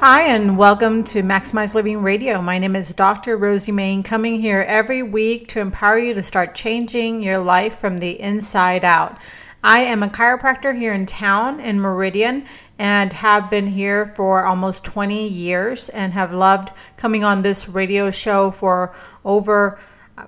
Hi, and welcome to Maximize Living Radio. My name is Dr. Rosie Main, coming here every week to empower you to start changing your life from the inside out. I am a chiropractor here in town in Meridian and have been here for almost 20 years and have loved coming on this radio show for over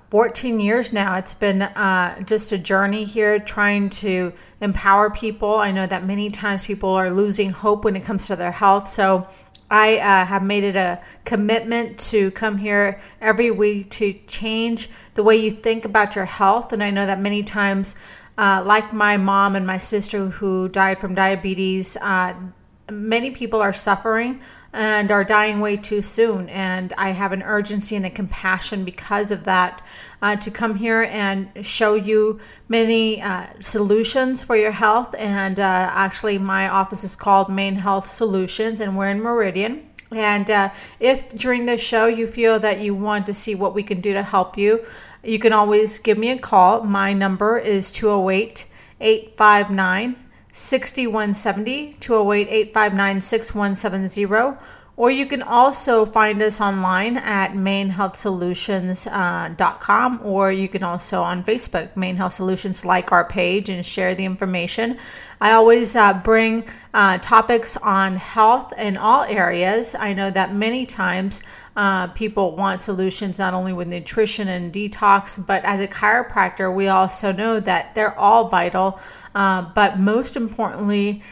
14 years now. It's been uh, just a journey here trying to empower people. I know that many times people are losing hope when it comes to their health. So I uh, have made it a commitment to come here every week to change the way you think about your health. And I know that many times, uh, like my mom and my sister who died from diabetes, uh, many people are suffering and are dying way too soon. And I have an urgency and a compassion because of that uh, to come here and show you many uh, solutions for your health. And uh, actually, my office is called Main Health Solutions, and we're in Meridian. And uh, if during this show you feel that you want to see what we can do to help you, you can always give me a call. My number is 208 859 6170, 208 859 6170 or you can also find us online at mainhealthsolutions.com, uh, or you can also on Facebook, Main Health Solutions, like our page and share the information. I always uh, bring uh, topics on health in all areas. I know that many times uh, people want solutions not only with nutrition and detox, but as a chiropractor, we also know that they're all vital. Uh, but most importantly,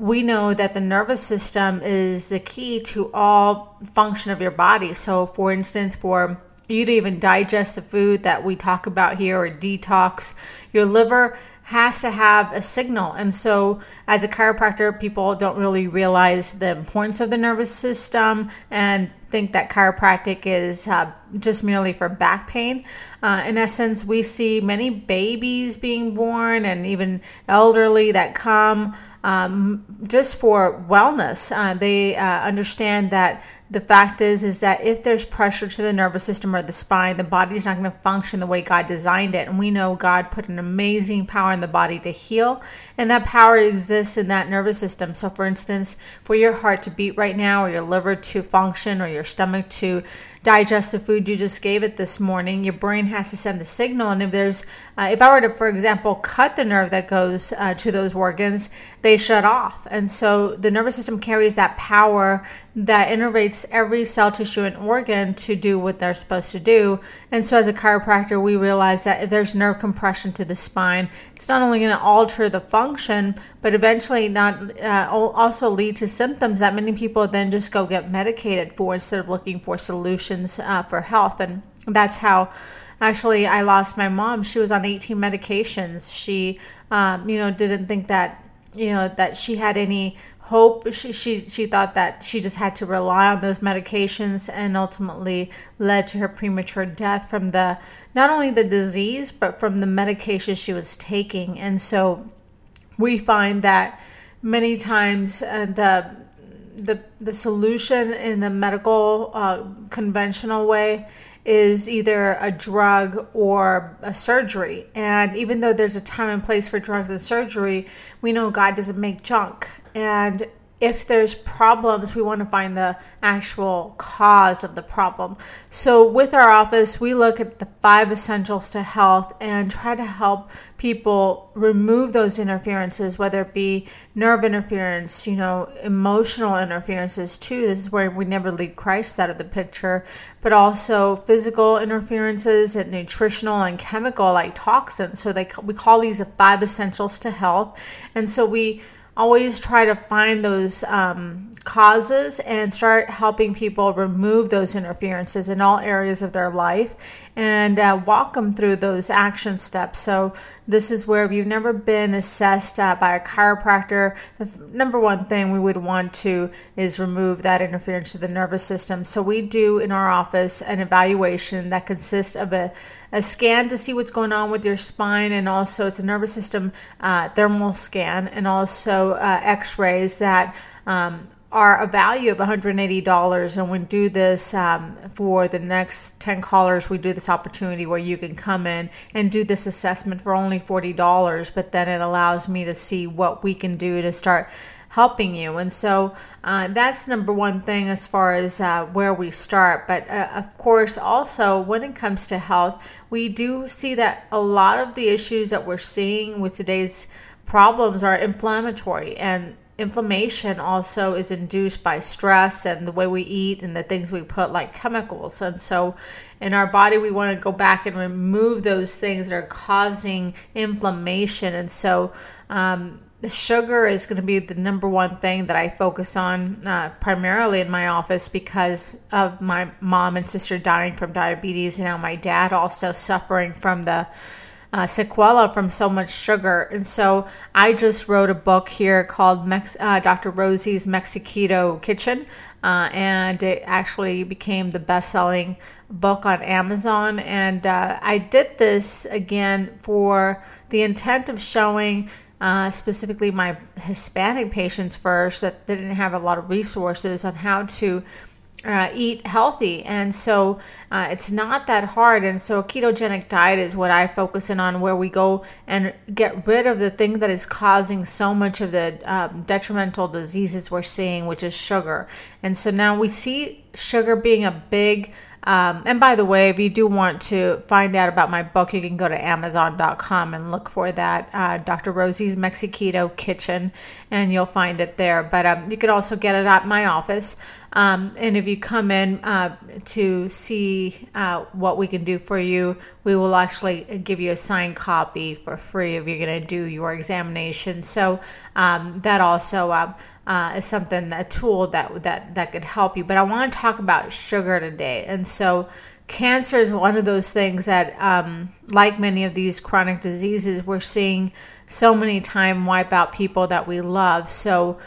we know that the nervous system is the key to all function of your body. So, for instance, for you to even digest the food that we talk about here or detox, your liver has to have a signal. And so, as a chiropractor, people don't really realize the importance of the nervous system and think that chiropractic is uh, just merely for back pain. Uh, in essence, we see many babies being born and even elderly that come um, just for wellness. Uh, they uh, understand that the fact is is that if there's pressure to the nervous system or the spine the body's not going to function the way god designed it and we know god put an amazing power in the body to heal and that power exists in that nervous system so for instance for your heart to beat right now or your liver to function or your stomach to digest the food you just gave it this morning, your brain has to send the signal. And if there's, uh, if I were to, for example, cut the nerve that goes uh, to those organs, they shut off. And so the nervous system carries that power that innervates every cell, tissue, and organ to do what they're supposed to do. And so as a chiropractor, we realize that if there's nerve compression to the spine, it's not only going to alter the function, but eventually not uh, also lead to symptoms that many people then just go get medicated for instead of looking for solutions uh, for health. And that's how actually I lost my mom. She was on 18 medications. She, um, you know, didn't think that, you know, that she had any hope. She, she, she thought that she just had to rely on those medications and ultimately led to her premature death from the, not only the disease, but from the medication she was taking. And so, we find that many times uh, the the the solution in the medical uh, conventional way is either a drug or a surgery. And even though there's a time and place for drugs and surgery, we know God doesn't make junk. And if there's problems, we want to find the actual cause of the problem. So, with our office, we look at the five essentials to health and try to help people remove those interferences, whether it be nerve interference, you know, emotional interferences too. This is where we never leave Christ out of the picture, but also physical interferences and nutritional and chemical like toxins. So, they we call these the five essentials to health, and so we always try to find those um, causes and start helping people remove those interferences in all areas of their life and uh, walk them through those action steps. So, this is where if you've never been assessed uh, by a chiropractor, the number one thing we would want to is remove that interference to the nervous system. So, we do in our office an evaluation that consists of a, a scan to see what's going on with your spine, and also it's a nervous system uh, thermal scan, and also uh, x rays that um, are a value of $180 and we do this um, for the next 10 callers we do this opportunity where you can come in and do this assessment for only $40 but then it allows me to see what we can do to start helping you. And so uh, that's number one thing as far as uh, where we start. But uh, of course also when it comes to health we do see that a lot of the issues that we're seeing with today's problems are inflammatory. And inflammation also is induced by stress and the way we eat and the things we put like chemicals. And so in our body we want to go back and remove those things that are causing inflammation. And so um, the sugar is going to be the number one thing that I focus on uh, primarily in my office because of my mom and sister dying from diabetes and now my dad also suffering from the uh, sequela from so much sugar. And so I just wrote a book here called Mex- uh, Dr. Rosie's Mexiketo Kitchen. Uh, and it actually became the best selling book on Amazon. And uh, I did this again for the intent of showing. Uh, specifically, my Hispanic patients first that they didn't have a lot of resources on how to uh, eat healthy. And so uh, it's not that hard. And so a ketogenic diet is what I focus in on, where we go and get rid of the thing that is causing so much of the um, detrimental diseases we're seeing, which is sugar. And so now we see sugar being a big um, and by the way, if you do want to find out about my book, you can go to Amazon.com and look for that, uh, Dr. Rosie's Mexiketo Kitchen, and you'll find it there. But um, you can also get it at my office. Um, and if you come in uh, to see uh, what we can do for you, we will actually give you a signed copy for free if you're going to do your examination. So um, that also uh, uh, is something, a tool that that that could help you. But I want to talk about sugar today, and so cancer is one of those things that, um, like many of these chronic diseases, we're seeing so many time wipe out people that we love. So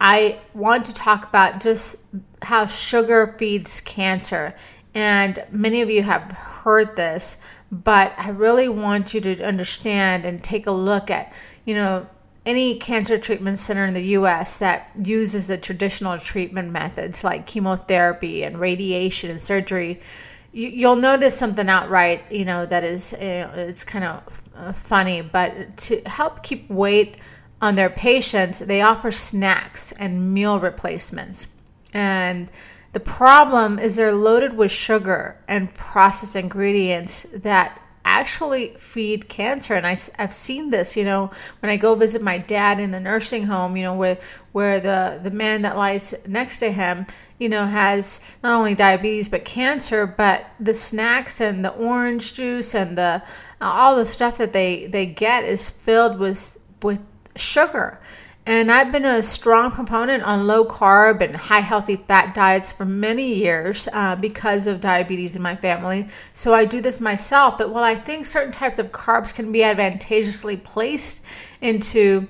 I want to talk about just how sugar feeds cancer. And many of you have heard this, but I really want you to understand and take a look at, you know, any cancer treatment center in the US that uses the traditional treatment methods like chemotherapy and radiation and surgery, you, will notice something outright, you know, that is, uh, it's kind of uh, funny, but to help keep weight on their patients, they offer snacks and meal replacements. And the problem is they're loaded with sugar and processed ingredients that actually feed cancer and I, have seen this you know when i go visit my dad in the nursing home you know where where the the man that lies next to him you know has not only diabetes but cancer but the snacks and the orange juice and the all the stuff that they they get is filled with with sugar. And I've been a strong proponent on low carb and high healthy fat diets for many years uh, because of diabetes in my family. So I do this myself. But while I think certain types of carbs can be advantageously placed into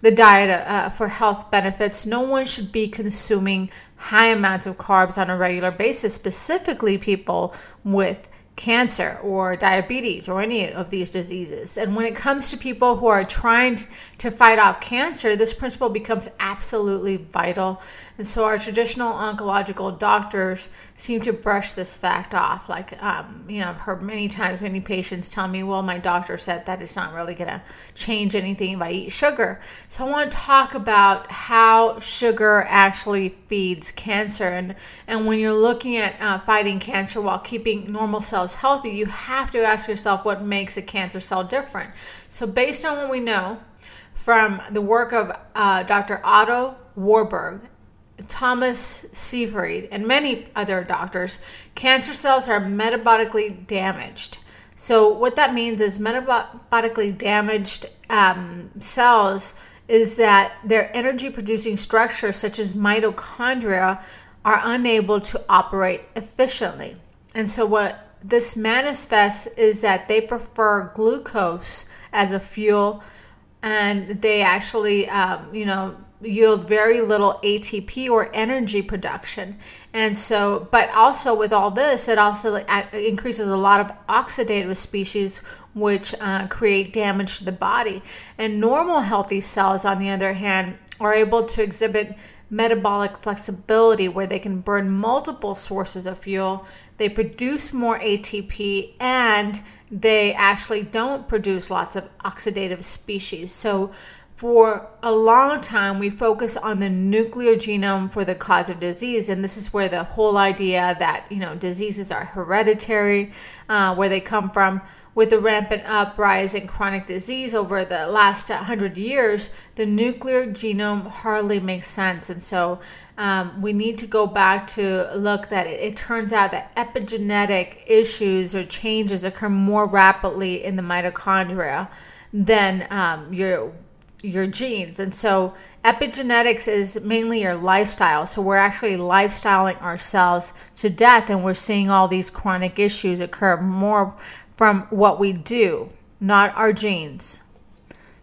the diet uh, for health benefits, no one should be consuming high amounts of carbs on a regular basis, specifically people with cancer or diabetes or any of these diseases. And when it comes to people who are trying to fight off cancer, this principle becomes absolutely vital. And so our traditional oncological doctors seem to brush this fact off. Like, um, you know, I've heard many times many patients tell me, well, my doctor said that it's not really going to change anything if I eat sugar. So I want to talk about how sugar actually feeds cancer. And, and when you're looking at uh, fighting cancer while keeping normal cells healthy, you have to ask yourself what makes a cancer cell different. So, based on what we know, from the work of uh, Dr. Otto Warburg, Thomas Seyfried, and many other doctors, cancer cells are metabolically damaged. So, what that means is metabolically damaged um, cells is that their energy producing structures, such as mitochondria, are unable to operate efficiently. And so, what this manifests is that they prefer glucose as a fuel and they actually, um, you know, yield very little ATP or energy production. And so, but also with all this, it also increases a lot of oxidative species, which uh, create damage to the body. And normal healthy cells, on the other hand, are able to exhibit metabolic flexibility where they can burn multiple sources of fuel. They produce more ATP and they actually don't produce lots of oxidative species. So, for a long time, we focus on the nuclear genome for the cause of disease, and this is where the whole idea that you know diseases are hereditary, uh, where they come from. With the rampant uprise in chronic disease over the last 100 years, the nuclear genome hardly makes sense, and so um, we need to go back to look that it, it, turns out that epigenetic issues or changes occur more rapidly in the mitochondria than um, your your genes. And so epigenetics is mainly your lifestyle. So we're actually lifestyling ourselves to death and we're seeing all these chronic issues occur more from what we do, not our genes.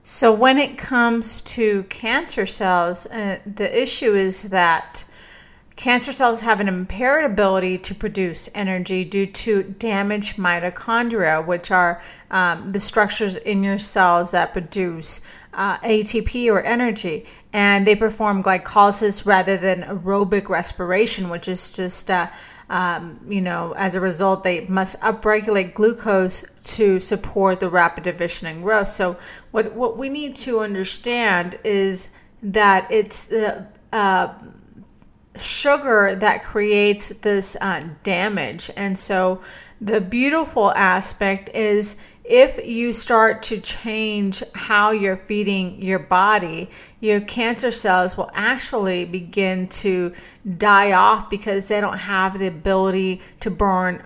So when it comes to cancer cells, uh, the issue is that cancer cells have an impaired ability to produce energy due to damaged mitochondria, which are um, the structures in your cells that produce uh, ATP or energy, and they perform glycolysis rather than aerobic respiration, which is just, uh, um, you know, as a result, they must upregulate glucose to support the rapid division and growth. So, what what we need to understand is that it's the uh, sugar that creates this uh, damage, and so the beautiful aspect is if you start to change how you're feeding your body, your cancer cells will actually begin to die off because they don't have the ability to burn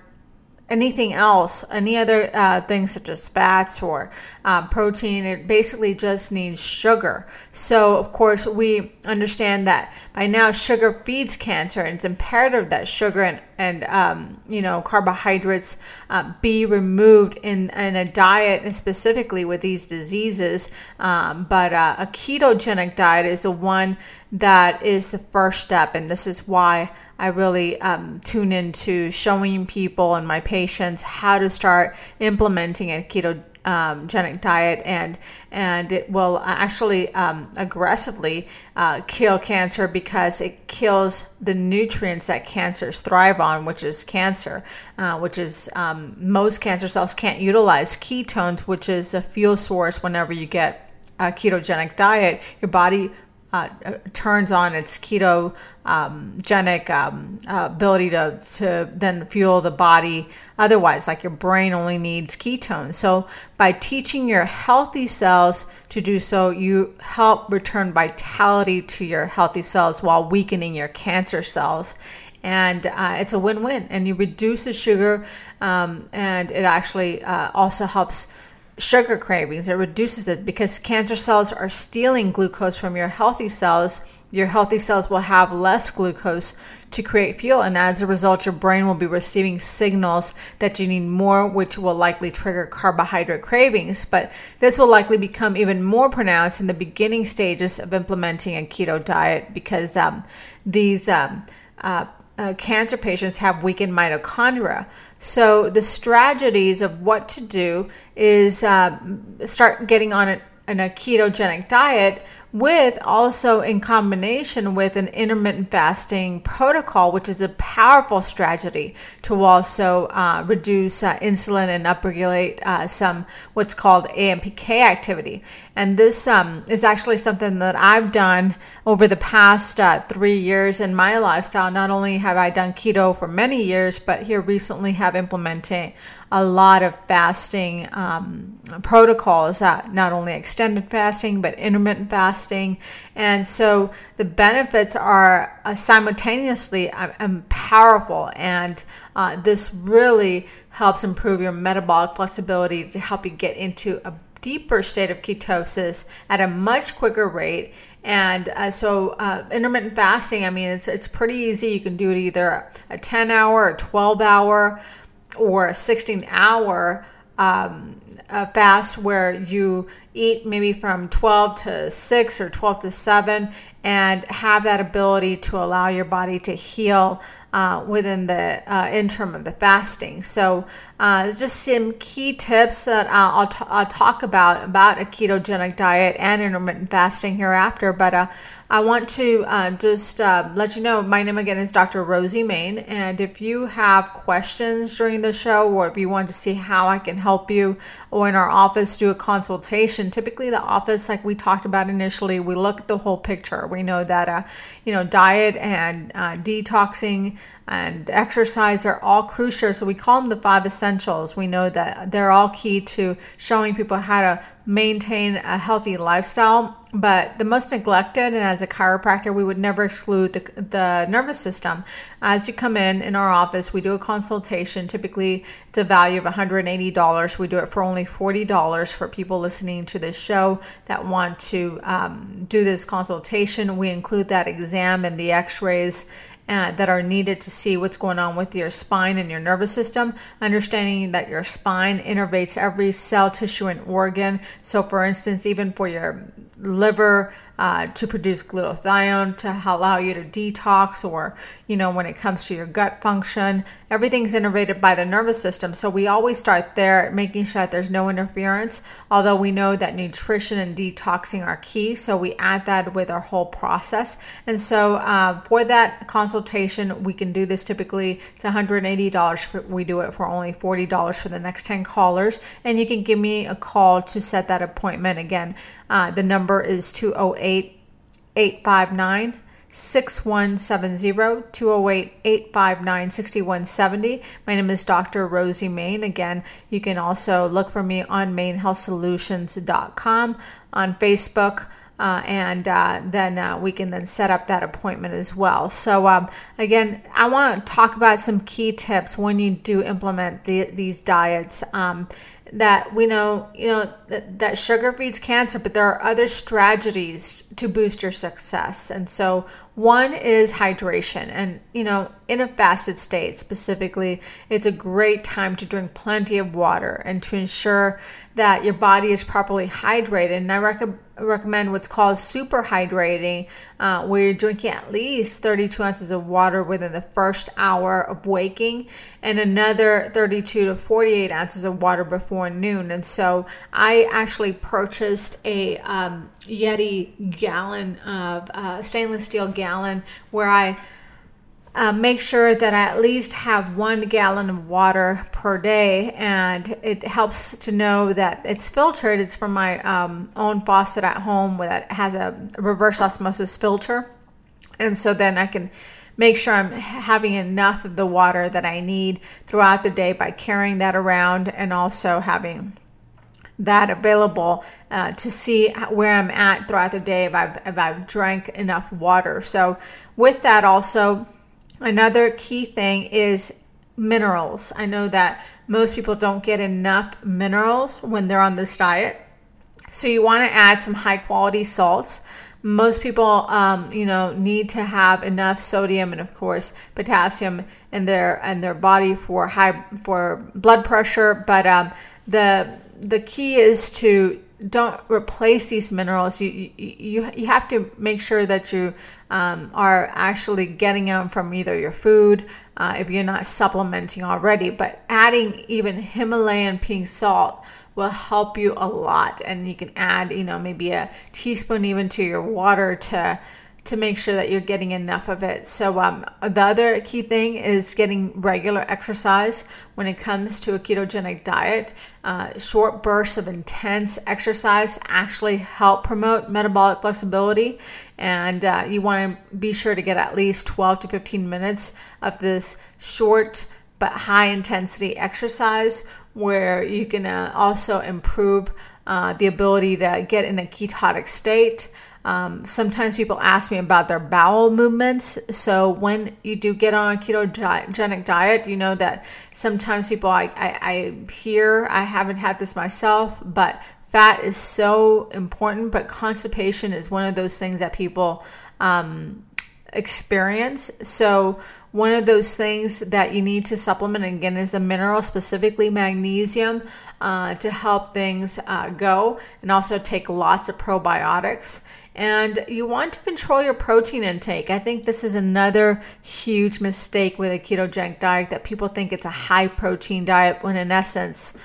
anything else, any other uh, things such as fats or uh, protein. It basically just needs sugar. So, of course, we understand that by now sugar feeds cancer, and it's imperative that sugar and, and um, you know carbohydrates uh, be removed in, in a diet, and specifically with these diseases. Um, but uh, a ketogenic diet is the one that is the first step, and this is why I really um, tune into showing people and my patients how to start implementing a ketogenic um, diet, and and it will actually um, aggressively uh, kill cancer because it kills the nutrients that cancers thrive on, which is cancer, uh, which is um, most cancer cells can't utilize ketones, which is a fuel source. Whenever you get a ketogenic diet, your body uh, turns on its ketogenic um, uh, ability to, to then fuel the body. Otherwise like your brain only needs ketones. So by teaching your healthy cells to do so you help return vitality to your healthy cells while weakening your cancer cells. And uh, it's a win-win and you reduce the sugar um, and it actually uh, also helps sugar cravings. It reduces it because cancer cells are stealing glucose from your healthy cells. Your healthy cells will have less glucose to create fuel, and as a result, your brain will be receiving signals that you need more, which will likely trigger carbohydrate cravings. But this will likely become even more pronounced in the beginning stages of implementing a keto diet because um, these um, uh, uh, cancer patients have weakened mitochondria. So the strategies of what to do is uh, start getting on a, on a ketogenic diet with also in combination with an intermittent fasting protocol, which is a powerful strategy to also uh, reduce uh, insulin and upregulate uh, some what's called AMPK activity. And this um, is actually something that I've done over the past uh, three years in my lifestyle. Not only have I done keto for many years, but here recently have implemented a lot of fasting um, protocols, uh, not only extended fasting, but intermittent fasting. And so the benefits are uh, simultaneously um, um, powerful. And uh, this really helps improve your metabolic flexibility to help you get into a deeper state of ketosis at a much quicker rate. And uh, so, uh, intermittent fasting, I mean, it's, it's pretty easy. You can do it either a 10 hour, a 12 hour, or a 16 hour um, fast where you eat maybe from 12 to 6 or 12 to 7 and have that ability to allow your body to heal uh, within the uh, interim of the fasting. So, uh, just some key tips that I'll, t- I'll, talk about about a ketogenic diet and intermittent fasting hereafter. But uh, I want to uh, just uh, let you know my name again is Dr. Rosie Main, and if you have questions during the show, or if you want to see how I can help you, or in our office do a consultation, typically the office, like we talked about initially, we look at the whole picture. We know that uh, you know diet and uh, detoxing and exercise are all crucial. So we call them the five essentials. We know that they're all key to showing people how to maintain a healthy lifestyle. But the most neglected, and as a chiropractor, we would never exclude the, the nervous system. As you come in in our office, we do a consultation. Typically, it's a value of $180. We do it for only $40 for people listening to this show that want to um, do this consultation. We include that exam and the x rays uh, that are needed to see what's going on with your spine and your nervous system, understanding that your spine innervates every cell, tissue, and organ. So, for instance, even for your liver, uh, to produce glutathione to allow you to detox or you know when it comes to your gut function. Everything's innervated by the nervous system. So we always start there making sure that there's no interference although we know that nutrition and detoxing are key. So we add that with our whole process. And so uh, for that consultation we can do this typically. It's $180 for, we do it for only $40 for the next 10 callers. And you can give me a call to set that appointment. Again uh, the number is 208 859 6170 208 859 6170. My name is Dr. Rosie Main. Again, you can also look for me on mainhealthsolutions.com, on Facebook. Uh, and uh, then uh, we can then set up that appointment as well. So um, again, I want to talk about some key tips when you do implement the, these diets. Um, that we know, you know, that, that sugar feeds cancer, but there are other strategies to boost your success. And so one is hydration. And, you know, in a fasted state specifically, it's a great time to drink plenty of water and to ensure that your body is properly hydrated. And I rec- recommend what's called super hydrating, uh, where you're drinking at least 32 ounces of water within the first hour of waking and another 32 to 48 ounces of water before noon. And so I actually purchased a um, Yeti gallon of uh, stainless steel gallon where I uh, make sure that I at least have one gallon of water per day, and it helps to know that it's filtered. It's from my um, own faucet at home that has a reverse osmosis filter, and so then I can make sure I'm having enough of the water that I need throughout the day by carrying that around and also having that available uh, to see where I'm at throughout the day if I've, if I've drank enough water. So, with that, also, Another key thing is minerals. I know that most people don't get enough minerals when they're on this diet. So you want to add some high quality salts. Most people, um, you know, need to have enough sodium and, of course, potassium in their in their body for high for blood pressure. But um, the the key is to don't replace these minerals. You you you have to make sure that you um, are actually getting them from either your food, uh, if you're not supplementing already. But adding even Himalayan pink salt will help you a lot, and you can add you know maybe a teaspoon even to your water to to make sure that you're getting enough of it. So, um, the other key thing is getting regular exercise when it comes to a ketogenic diet. Uh, short bursts of intense exercise actually help promote metabolic flexibility, and uh, you want to be sure to get at least 12 to 15 minutes of this short but high intensity exercise where you can uh, also improve uh, the ability to get in a ketotic state. Um, sometimes people ask me about their bowel movements. So when you do get on a ketogenic diet, you know that sometimes people I, I, I hear, I haven't had this myself, but fat is so important, but constipation is one of those things that people um, experience. So, one of those things that you need to supplement again is a mineral, specifically magnesium, uh, to help things uh, go, and also take lots of probiotics. And you want to control your protein intake. I think this is another huge mistake with a ketogenic diet that people think it's a high protein diet when in essence,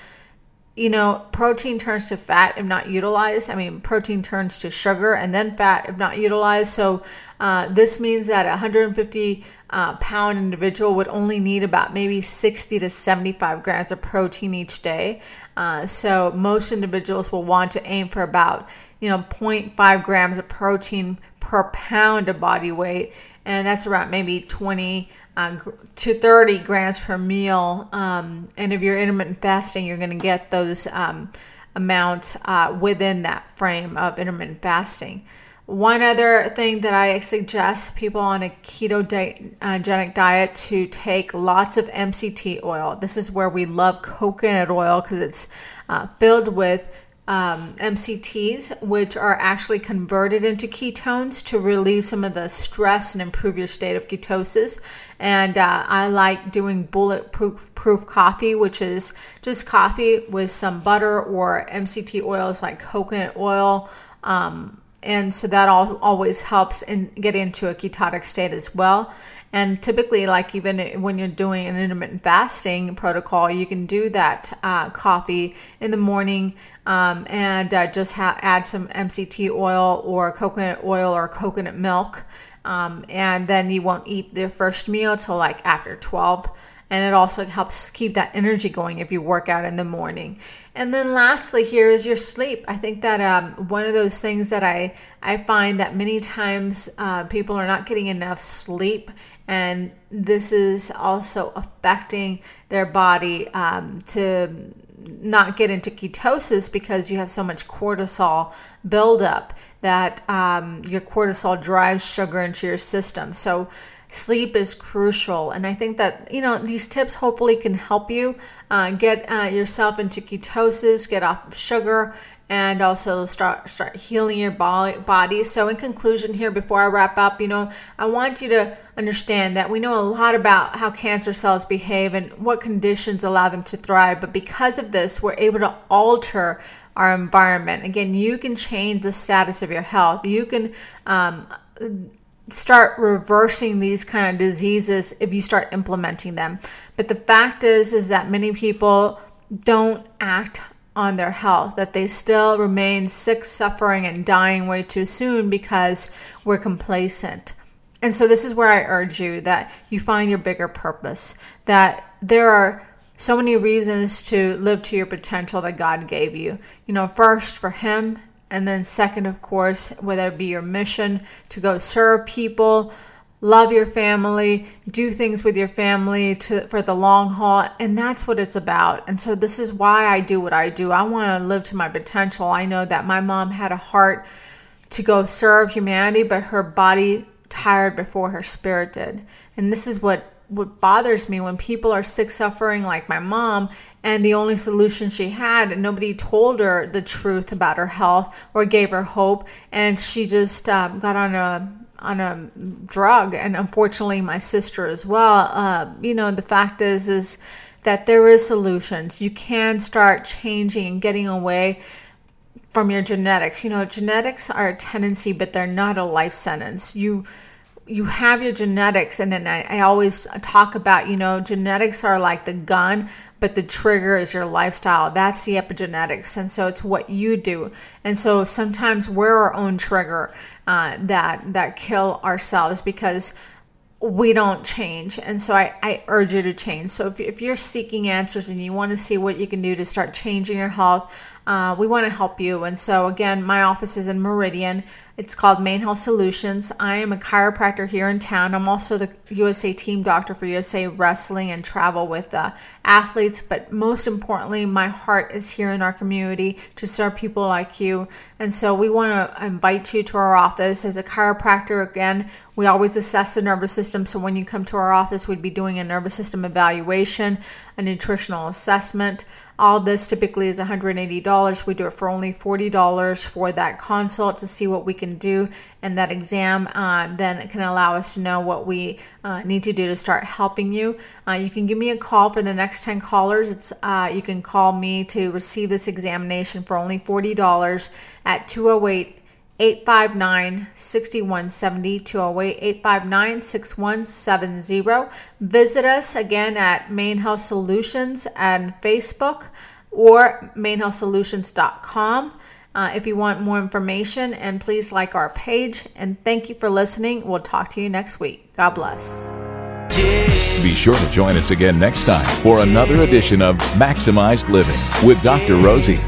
you know, protein turns to fat if not utilized. I mean, protein turns to sugar and then fat if not utilized. So, uh, this means that a 150 uh, pound individual would only need about maybe 60 to 75 grams of protein each day. Uh, so, most individuals will want to aim for about, you know, 0.5 grams of protein per pound of body weight. And that's around maybe 20 uh, to 30 grams per meal. Um, and if you're intermittent fasting, you're going to get those um, amounts uh, within that frame of intermittent fasting. One other thing that I suggest people on a ketogenic diet to take lots of MCT oil. This is where we love coconut oil because it's uh, filled with um, MCTs, which are actually converted into ketones to relieve some of the stress and improve your state of ketosis. And uh, I like doing bulletproof proof coffee, which is just coffee with some butter or MCT oils like coconut oil. Um, and so that all, always helps in get into a ketotic state as well. And typically, like even when you're doing an intermittent fasting protocol, you can do that uh, coffee in the morning um, and uh, just ha- add some MCT oil or coconut oil or coconut milk. Um, and then you won't eat the first meal till like after 12 and it also helps keep that energy going if you work out in the morning. And then lastly, here is your sleep. I think that um, one of those things that I I find that many times uh, people are not getting enough sleep, and this is also affecting their body um, to not get into ketosis because you have so much cortisol buildup that um, your cortisol drives sugar into your system. So sleep is crucial and i think that you know these tips hopefully can help you uh, get uh, yourself into ketosis get off of sugar and also start start healing your body. So in conclusion here before i wrap up you know i want you to understand that we know a lot about how cancer cells behave and what conditions allow them to thrive but because of this we're able to alter our environment. Again you can change the status of your health. You can um, start reversing these kind of diseases if you start implementing them. But the fact is is that many people don't act on their health, that they still remain sick, suffering, and dying way too soon because we're complacent. And so, this is where I urge you that you find your bigger purpose, that there are so many reasons to live to your potential that God gave you. You know, first for Him and then, second, of course, whether it be your mission to go serve people, love your family, do things with your family to, for the long haul. And that's what it's about. And so, this is why I do what I do. I want to live to my potential. I know that my mom had a heart to go serve humanity, but her body tired before her spirit did. And this is what what bothers me when people are sick suffering like my mom and the only solution she had and nobody told her the truth about her health or gave her hope and she just um, got on a on a drug and unfortunately my sister as well. Uh, you know the fact is is that there is solutions. You can start changing and getting away from your genetics. You know genetics are a tendency but they're not a life sentence. You you have your genetics and then I, I, always talk about you know genetics are like the gun but the trigger is your lifestyle. That's the epigenetics and so it's what you do. And so sometimes we're our own trigger uh, that that kill ourselves because we don't change. And so I, I urge you to change. So if, if you're seeking answers and you want to see what you can do to start changing your health uh, we want to help you. And so, again, my office is in Meridian. It's called Main Health Solutions. I am a chiropractor here in town. I'm also the USA team doctor for USA Wrestling and travel with uh, athletes. But most importantly, my heart is here in our community to serve people like you. And so, we want to invite you to our office. As a chiropractor, again, we always assess the nervous system. So, when you come to our office, we'd be doing a nervous system evaluation, a nutritional assessment all this typically is $180. We do it for only $40 for that consult to see what we can do. And that exam uh, then can allow us to know what we uh, need to do to start helping you. Uh, you can give me a call for the next 10 callers. It's uh, You can call me to receive this examination for only $40 at 208 859 6170 208 859 6170. Visit us again at Main Health Solutions and Facebook or mainhealthsolutions.com. Uh, if you want more information, and please like our page. And thank you for listening. We'll talk to you next week. God bless. Be sure to join us again next time for another edition of Maximized Living with Dr. Rosie.